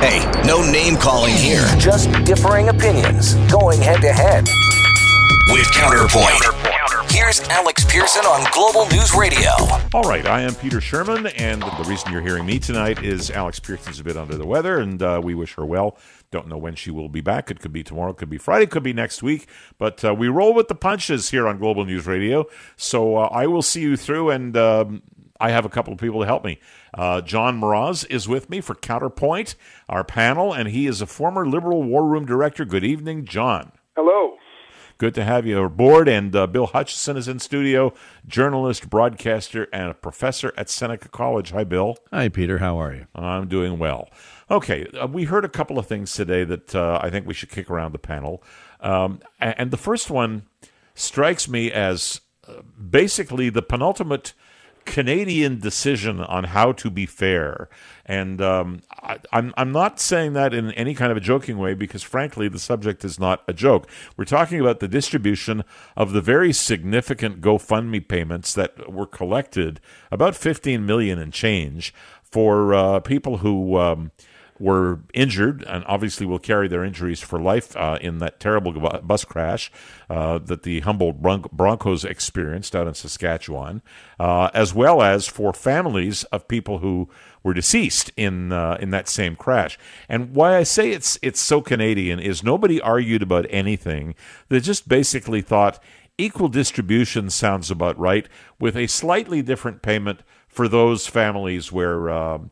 Hey, no name calling here. Just differing opinions going head to head. With Counterpoint. Here's Alex Pearson on Global News Radio. All right, I am Peter Sherman, and the reason you're hearing me tonight is Alex Pearson's a bit under the weather, and uh, we wish her well. Don't know when she will be back. It could be tomorrow, it could be Friday, it could be next week. But uh, we roll with the punches here on Global News Radio. So uh, I will see you through, and um, I have a couple of people to help me. Uh, John Mraz is with me for Counterpoint, our panel, and he is a former Liberal War Room Director. Good evening, John. Hello. Good to have you aboard. And uh, Bill Hutchison is in studio, journalist, broadcaster, and a professor at Seneca College. Hi, Bill. Hi, Peter. How are you? I'm doing well. Okay, uh, we heard a couple of things today that uh, I think we should kick around the panel. Um, and the first one strikes me as uh, basically the penultimate Canadian decision on how to be fair. And um, I, I'm, I'm not saying that in any kind of a joking way because, frankly, the subject is not a joke. We're talking about the distribution of the very significant GoFundMe payments that were collected, about 15 million and change, for uh, people who. Um, were injured and obviously will carry their injuries for life uh, in that terrible bus crash uh, that the Humboldt Bron- Broncos experienced out in Saskatchewan, uh, as well as for families of people who were deceased in uh, in that same crash. And why I say it's it's so Canadian is nobody argued about anything. They just basically thought equal distribution sounds about right, with a slightly different payment for those families where. Um,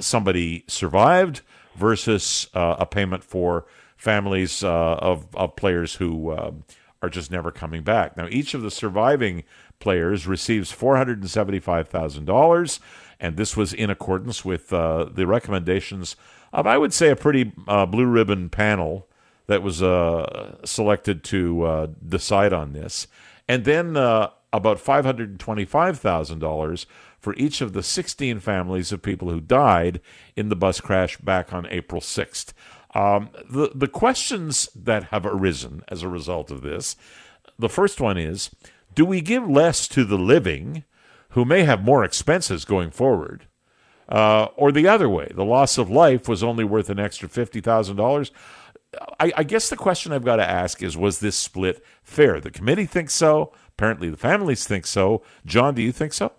somebody survived versus uh, a payment for families uh, of, of players who uh, are just never coming back. Now, each of the surviving players receives $475,000, and this was in accordance with uh, the recommendations of, I would say, a pretty uh, blue ribbon panel that was uh, selected to decide on this. And then about $525,000 for each of the 16 families of people who died in the bus crash back on April 6th. Um, the, the questions that have arisen as a result of this the first one is do we give less to the living who may have more expenses going forward? Uh, or the other way, the loss of life was only worth an extra $50,000. I, I guess the question I've got to ask is was this split fair? The committee thinks so. Apparently, the families think so. John, do you think so?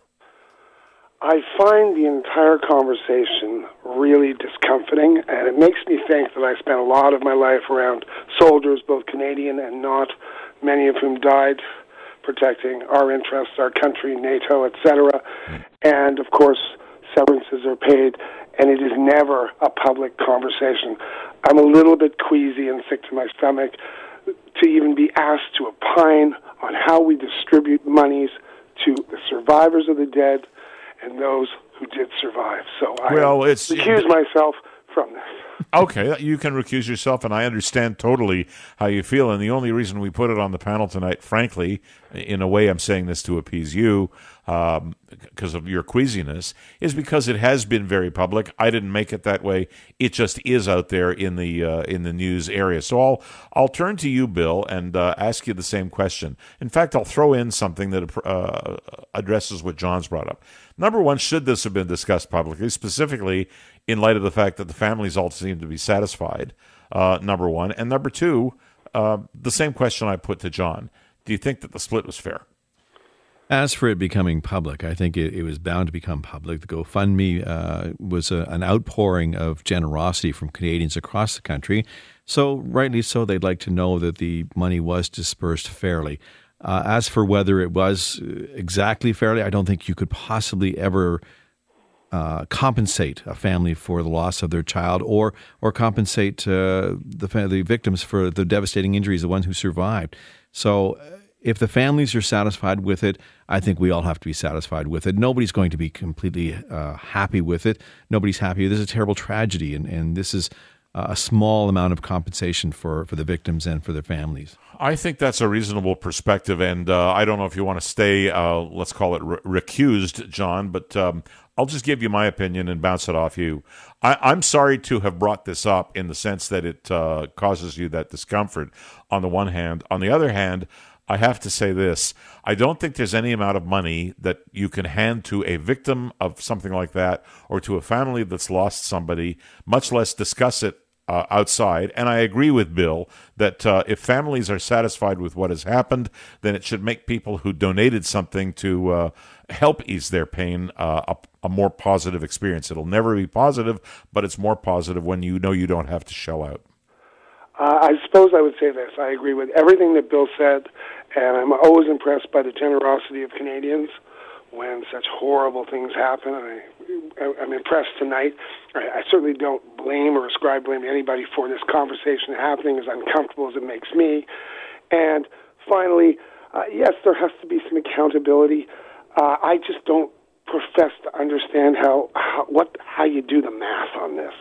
I find the entire conversation really discomforting, and it makes me think that I spent a lot of my life around soldiers, both Canadian and not, many of whom died protecting our interests, our country, NATO, etc. And of course, severances are paid, and it is never a public conversation. I'm a little bit queasy and sick to my stomach to even be asked to opine on how we distribute monies to the survivors of the dead and those who did survive. So I well, it's, recuse myself from this. Okay, you can recuse yourself, and I understand totally how you feel. And the only reason we put it on the panel tonight, frankly, in a way, I'm saying this to appease you um, because of your queasiness, is because it has been very public. I didn't make it that way; it just is out there in the uh, in the news area. So I'll I'll turn to you, Bill, and uh, ask you the same question. In fact, I'll throw in something that uh, addresses what John's brought up. Number one, should this have been discussed publicly, specifically in light of the fact that the families all seem to be satisfied? Uh, number one. And number two, uh, the same question I put to John. Do you think that the split was fair? As for it becoming public, I think it, it was bound to become public. The GoFundMe uh, was a, an outpouring of generosity from Canadians across the country. So, rightly so, they'd like to know that the money was dispersed fairly. Uh, as for whether it was uh, exactly fairly, I don't think you could possibly ever uh, compensate a family for the loss of their child, or or compensate uh, the the victims for the devastating injuries, the ones who survived. So, uh, if the families are satisfied with it, I think we all have to be satisfied with it. Nobody's going to be completely uh, happy with it. Nobody's happy. This is a terrible tragedy, and, and this is a small amount of compensation for, for the victims and for their families. I think that's a reasonable perspective, and uh, I don't know if you want to stay, uh, let's call it re- recused, John, but um, I'll just give you my opinion and bounce it off you. I, am sorry to have brought this up in the sense that it uh, causes you that discomfort on the one hand. On the other hand, I have to say this. I don't think there's any amount of money that you can hand to a victim of something like that or to a family that's lost somebody, much less discuss it uh, outside. And I agree with Bill that uh, if families are satisfied with what has happened, then it should make people who donated something to uh, help ease their pain uh, a, a, more positive experience. It'll never be positive, but it's more positive when you know you don't have to shell out. Uh, I suppose I would say this. I agree with everything that Bill said, and I'm always impressed by the generosity of Canadians when such horrible things happen. I, I'm impressed tonight. I, I certainly don't blame or ascribe blame to anybody for this conversation happening, as uncomfortable as it makes me. And finally, uh, yes, there has to be some accountability. Uh, I just don't profess to understand how, how what how you do the math on this.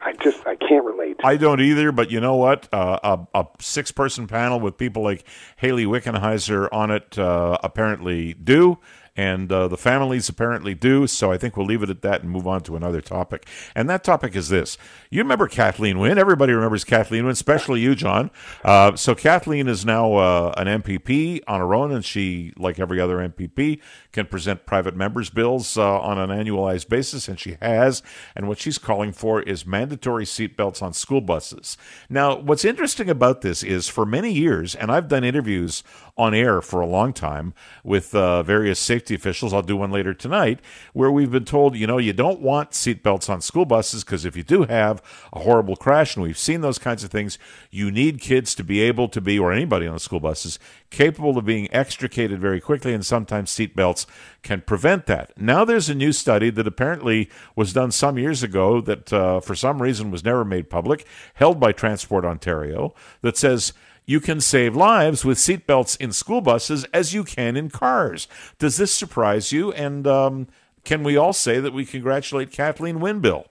I just I can't relate. I don't either, but you know what? Uh, a, a six person panel with people like Hayley Wickenheiser on it uh, apparently do and uh, the families apparently do. So I think we'll leave it at that and move on to another topic. And that topic is this: you remember Kathleen Wynne? Everybody remembers Kathleen Wynne, especially you, John. Uh, so Kathleen is now uh, an MPP on her own, and she, like every other MPP, can present private members' bills uh, on an annualized basis, and she has. And what she's calling for is mandatory seatbelts on school buses. Now, what's interesting about this is for many years, and I've done interviews on air for a long time with uh, various safety officials. I'll do one later tonight where we've been told, you know, you don't want seatbelts on school buses because if you do have a horrible crash, and we've seen those kinds of things, you need kids to be able to be, or anybody on the school buses, capable of being extricated very quickly, and sometimes seatbelts can prevent that. Now there's a new study that apparently was done some years ago that uh, for some reason was never made public, held by Transport Ontario, that says you can save lives with seatbelts in school buses as you can in cars. Does this surprise you? And um, can we all say that we congratulate Kathleen Wynne, Bill?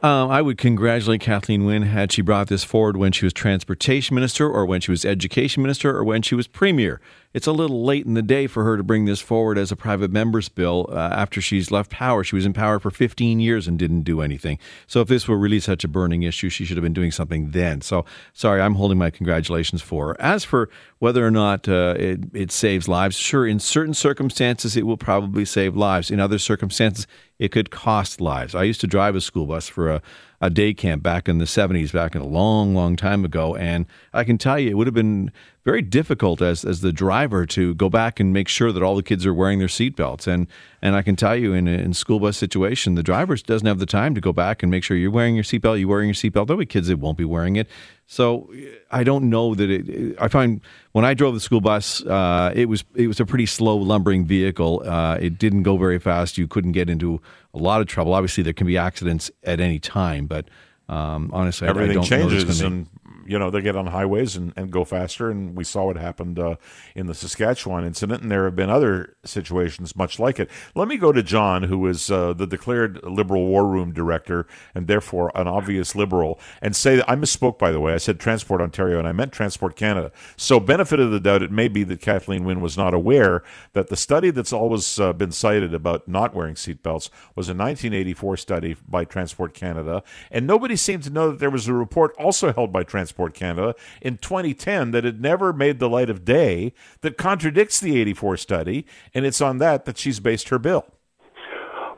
Um, I would congratulate Kathleen Wynne had she brought this forward when she was transportation minister, or when she was education minister, or when she was premier it's a little late in the day for her to bring this forward as a private member's bill uh, after she's left power. She was in power for 15 years and didn't do anything. So if this were really such a burning issue, she should have been doing something then. So sorry, I'm holding my congratulations for her. As for whether or not uh, it, it saves lives, sure, in certain circumstances, it will probably save lives. In other circumstances, it could cost lives. I used to drive a school bus for a a day camp back in the 70s, back in a long, long time ago. And I can tell you, it would have been very difficult as, as the driver to go back and make sure that all the kids are wearing their seatbelts. And, and I can tell you, in a in school bus situation, the driver doesn't have the time to go back and make sure you're wearing your seatbelt, you're wearing your seatbelt. There'll be kids that won't be wearing it. So I don't know that it. I find when I drove the school bus, uh, it was it was a pretty slow, lumbering vehicle. Uh, it didn't go very fast. You couldn't get into a lot of trouble. Obviously, there can be accidents at any time, but um, honestly, everything I, I don't changes, and you know they get on highways and, and go faster. And we saw what happened uh, in the Saskatchewan incident, and there have been other situations much like it. Let me go to John, who is uh, the declared Liberal War Room director and therefore an obvious Liberal, and say that I misspoke. By the way, I said Transport Ontario, and I meant Transport Canada. So, benefit of the doubt, it may be that Kathleen Wynne was not aware that the study that's always uh, been cited about not wearing seatbelts was a 1984 study by Transport Canada, and nobody seemed to know that there was a report also held by Transport Transport Canada in 2010 that had never made the light of day that contradicts the 84 study, and it's on that that she's based her bill.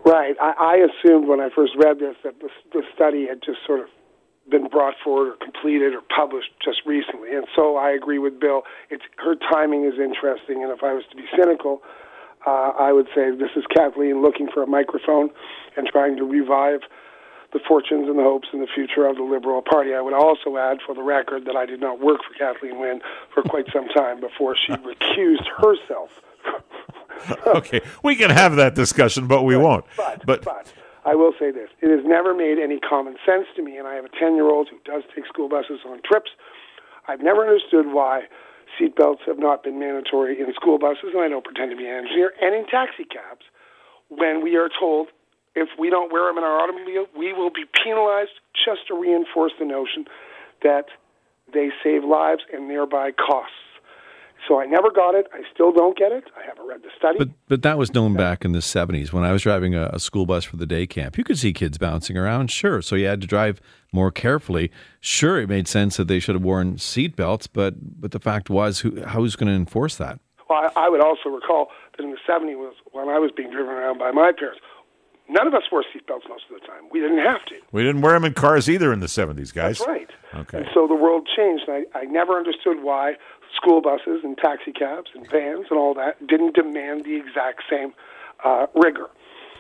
Right. I, I assumed when I first read this that the study had just sort of been brought forward or completed or published just recently. And so I agree with Bill. It's her timing is interesting, and if I was to be cynical, uh, I would say this is Kathleen looking for a microphone and trying to revive the fortunes and the hopes and the future of the Liberal Party. I would also add, for the record, that I did not work for Kathleen Wynne for quite some time before she recused herself. okay, we can have that discussion, but we but, won't. But, but, but I will say this: it has never made any common sense to me, and I have a ten-year-old who does take school buses on trips. I've never understood why seatbelts have not been mandatory in school buses, and I don't pretend to be an engineer, and in taxi cabs, when we are told if we don't wear them in our automobile, we will be penalized just to reinforce the notion that they save lives and thereby costs. So I never got it. I still don't get it. I haven't read the study. But but that was known back in the seventies when I was driving a, a, school bus for the day camp. You could see kids bouncing around, sure. So you had to drive more carefully. Sure, it made sense that they should have worn seat belts, but but the fact was, who who's going to enforce that? Well, I, I would also recall that in the seventies, when I was being driven around by my parents, none of us wore seatbelts most of the time. We didn't have to. We didn't wear them in cars either in the seventies, guys. That's right. Okay. And so the world changed. And I, I never understood why school buses and taxi cabs and vans and all that didn't demand the exact same uh, rigor.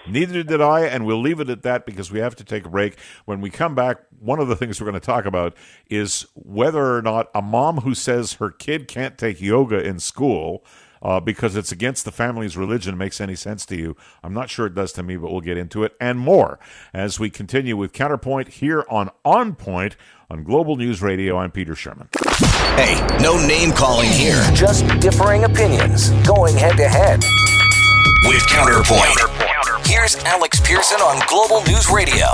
Neither did I, and we'll leave it at that because we have to take a break. When we come back, one of the things we're going to talk about is whether or not a mom who says her kid can't take yoga in school uh, because it's against the family's religion makes any sense to you. I'm not sure it does to me, but we'll get into it and more as we continue with Counterpoint here on On Point on Global News Radio. I'm Peter Sherman. Hey, no name calling here. Just differing opinions going head to head. With Counterpoint. Here's Alex Pearson on Global News Radio.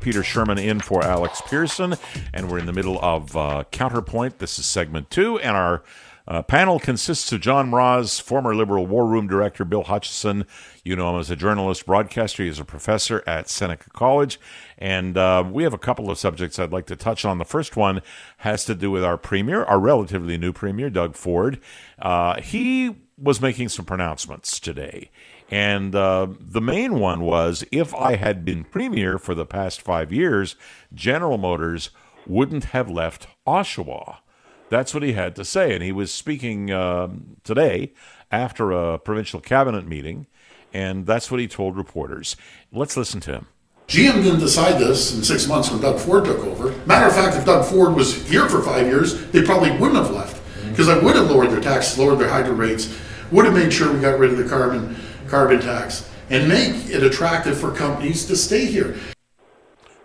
Peter Sherman in for Alex Pearson, and we're in the middle of uh, Counterpoint. This is segment two, and our uh, panel consists of John Mraz, former Liberal War Room Director Bill Hutchison. You know him as a journalist, broadcaster. He's a professor at Seneca College. And uh, we have a couple of subjects I'd like to touch on. The first one has to do with our premier, our relatively new premier, Doug Ford. Uh, he was making some pronouncements today. And uh, the main one was if I had been premier for the past five years, General Motors wouldn't have left Oshawa. That's what he had to say. And he was speaking uh, today after a provincial cabinet meeting, and that's what he told reporters. Let's listen to him. GM didn't decide this in six months when Doug Ford took over. Matter of fact, if Doug Ford was here for five years, they probably wouldn't have left because I would have lowered their taxes, lowered their hydro rates, would have made sure we got rid of the carbon carbon tax, and make it attractive for companies to stay here.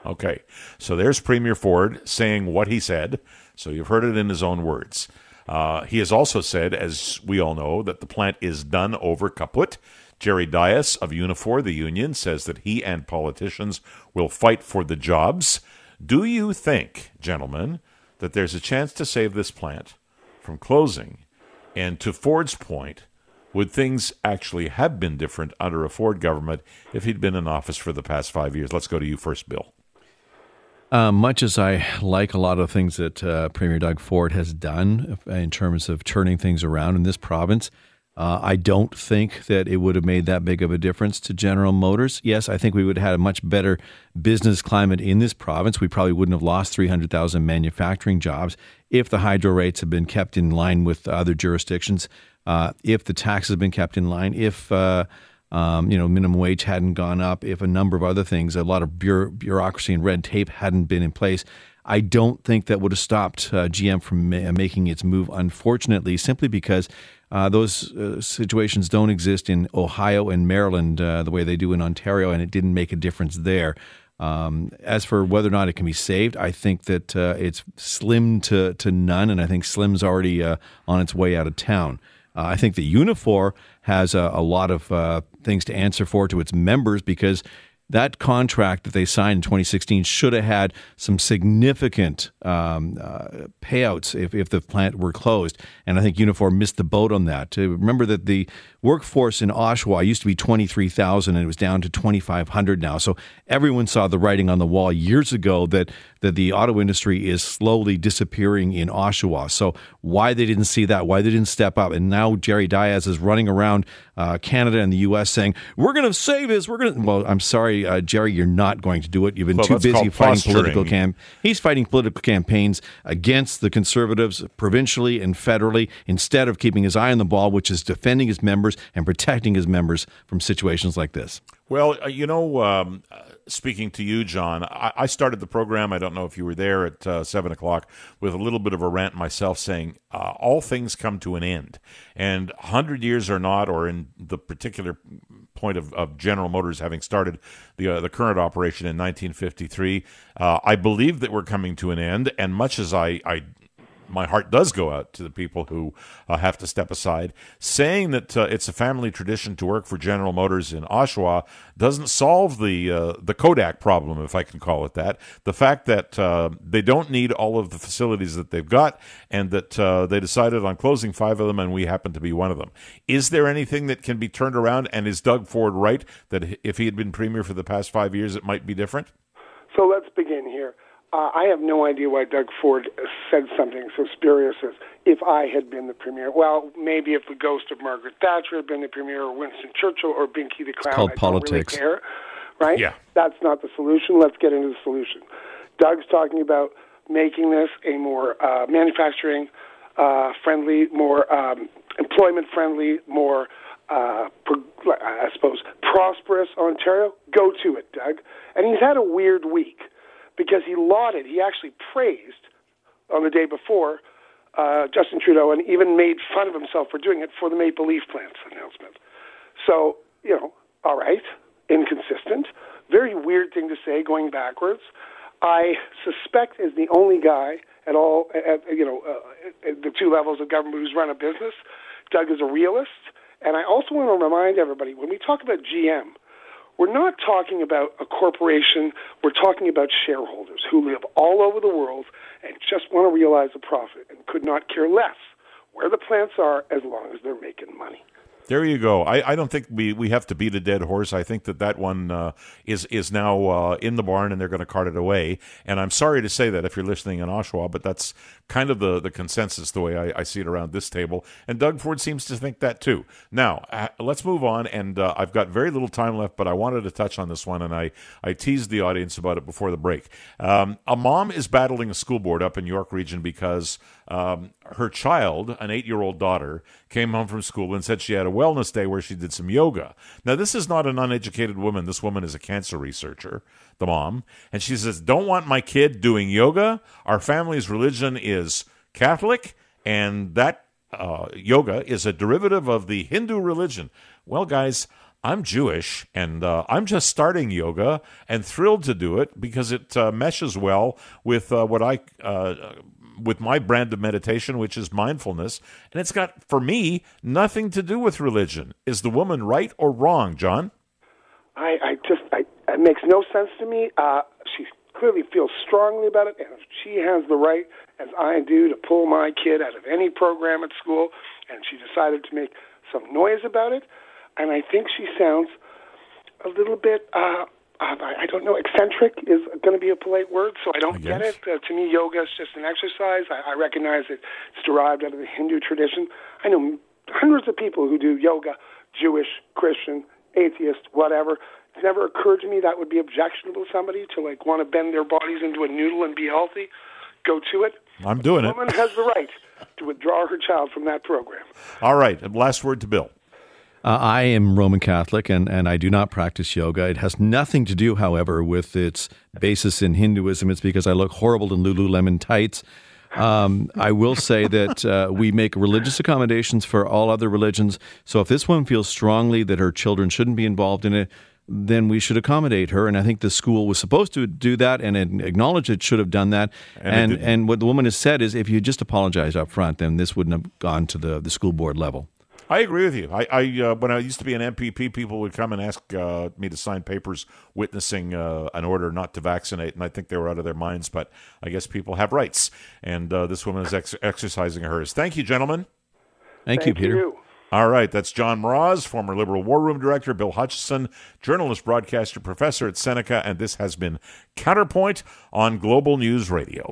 Okay, so there's Premier Ford saying what he said. So you've heard it in his own words. Uh, he has also said, as we all know, that the plant is done over kaput. Jerry Dias of Unifor, the union, says that he and politicians will fight for the jobs. Do you think, gentlemen, that there's a chance to save this plant from closing? And to Ford's point, would things actually have been different under a Ford government if he'd been in office for the past five years? Let's go to you first, Bill. Uh, much as I like a lot of things that uh, Premier Doug Ford has done in terms of turning things around in this province, uh, I don't think that it would have made that big of a difference to General Motors. Yes, I think we would have had a much better business climate in this province. We probably wouldn't have lost 300,000 manufacturing jobs if the hydro rates had been kept in line with other jurisdictions, uh, if the taxes had been kept in line, if uh, um, you know, minimum wage hadn't gone up, if a number of other things, a lot of bureaucracy and red tape hadn't been in place, I don't think that would have stopped uh, GM from ma- making its move. Unfortunately, simply because uh, those uh, situations don't exist in Ohio and Maryland uh, the way they do in Ontario, and it didn't make a difference there. Um, as for whether or not it can be saved, I think that uh, it's slim to, to none, and I think Slim's already uh, on its way out of town. Uh, I think the Unifor has a, a lot of uh, things to answer for to its members because that contract that they signed in 2016 should have had some significant um, uh, payouts if, if the plant were closed. And I think Unifor missed the boat on that. Remember that the workforce in Oshawa used to be 23,000 and it was down to 2,500 now. So everyone saw the writing on the wall years ago that, that the auto industry is slowly disappearing in Oshawa. So why they didn't see that, why they didn't step up. And now Jerry Dias is running around uh, Canada and the U.S. saying, we're going to save this. We're going to. Well, I'm sorry, uh, Jerry, you're not going to do it. You've been well, too busy fighting posturing. political cam. He's fighting political campaigns against the Conservatives provincially and federally instead of keeping his eye on the ball, which is defending his members and protecting his members from situations like this. Well, uh, you know, um, speaking to you, John, I, I, started the program. I don't know if you were there at uh, seven o'clock with a little bit of a rant myself, saying uh, all things come to an end, and hundred years or not, or in the particular point of, of General Motors having started the uh, the current operation in 1953, uh, I believe that we're coming to an end. And much as I, I my heart does go out to the people who uh, have to step aside. Saying that uh, it's a family tradition to work for General Motors in Oshawa doesn't solve the uh, the Kodak problem, if I can call it that. The fact that uh, they don't need all of the facilities that they've got, and that uh, they decided on closing five of them, and we happen to be one of them. Is there anything that can be turned around? And is Doug Ford right that if he had been premier for the past five years, it might be different? So let's begin here. Uh, I have no idea why Doug Ford said something so spurious as if I had been the premier. Well, maybe if the ghost of Margaret Thatcher had been the premier, or Winston Churchill, or Binky the Clown. It's called I politics. Don't really care, right? Yeah. That's not the solution. Let's get into the solution. Doug's talking about making this a more uh, manufacturing uh, friendly, more um, employment friendly, more, uh, pro- I suppose, prosperous Ontario. Go to it, Doug. And he's had a weird week because he lauded, he actually praised on the day before uh, Justin Trudeau and even made fun of himself for doing it for the Maple Leaf plants announcement. So, you know, all right, inconsistent. Very weird thing to say going backwards. I suspect is the only guy at all, at, you know, uh, at the two levels of government who's run a business, Doug is a realist. And I also want to remind everybody when we talk about GM, we're not talking about a corporation. We're talking about shareholders who live all over the world and just want to realize a profit and could not care less where the plants are as long as they're making money. There you go. I, I don't think we, we have to beat a dead horse. I think that that one uh, is is now uh, in the barn and they're going to cart it away. And I'm sorry to say that if you're listening in Oshawa, but that's kind of the, the consensus the way I, I see it around this table. And Doug Ford seems to think that too. Now, uh, let's move on. And uh, I've got very little time left, but I wanted to touch on this one. And I, I teased the audience about it before the break. Um, a mom is battling a school board up in York Region because um, her child, an eight year old daughter, came home from school and said she had a wellness day where she did some yoga. Now, this is not an uneducated woman. This woman is a cancer researcher, the mom. And she says, Don't want my kid doing yoga. Our family's religion is Catholic, and that uh, yoga is a derivative of the Hindu religion. Well, guys, I'm Jewish and uh, I'm just starting yoga and thrilled to do it because it uh, meshes well with uh, what I uh, with my brand of meditation, which is mindfulness, and it's got for me nothing to do with religion. Is the woman right or wrong, John? I, I just, I, it makes no sense to me. Uh, she clearly feels strongly about it, and she has the right, as I do, to pull my kid out of any program at school, and she decided to make some noise about it, and I think she sounds a little bit. Uh, uh, I don't know, eccentric is going to be a polite word, so I don't I get it. Uh, to me, yoga is just an exercise. I, I recognize it. It's derived out of the Hindu tradition. I know hundreds of people who do yoga, Jewish, Christian, atheist, whatever. It's never occurred to me that would be objectionable to somebody to like want to bend their bodies into a noodle and be healthy. Go to it. I'm doing The it. woman has the right to withdraw her child from that program. All right. Last word to Bill. Uh, I am Roman Catholic and, and I do not practice yoga. It has nothing to do, however, with its basis in Hinduism. It's because I look horrible in Lululemon tights. Um, I will say that uh, we make religious accommodations for all other religions. So if this one feels strongly that her children shouldn't be involved in it, then we should accommodate her. And I think the school was supposed to do that and acknowledge it should have done that. And And and what the woman has said is, if you just apologized up front, then this wouldn't have gone to the, the school board level. I agree with you. I, I uh, when I used to be an MPP, people would come and ask uh, me to sign papers witnessing uh, an order not to vaccinate, and I think they were out of their minds. But I guess people have rights, and uh, this woman is ex- exercising hers. Thank you, gentlemen. Thank, you, Peter. You. All right, that's John Mraz, former Liberal War Room Director, Bill Hutchison, journalist, broadcaster, professor at Seneca, and this has been Counterpoint on Global News Radio.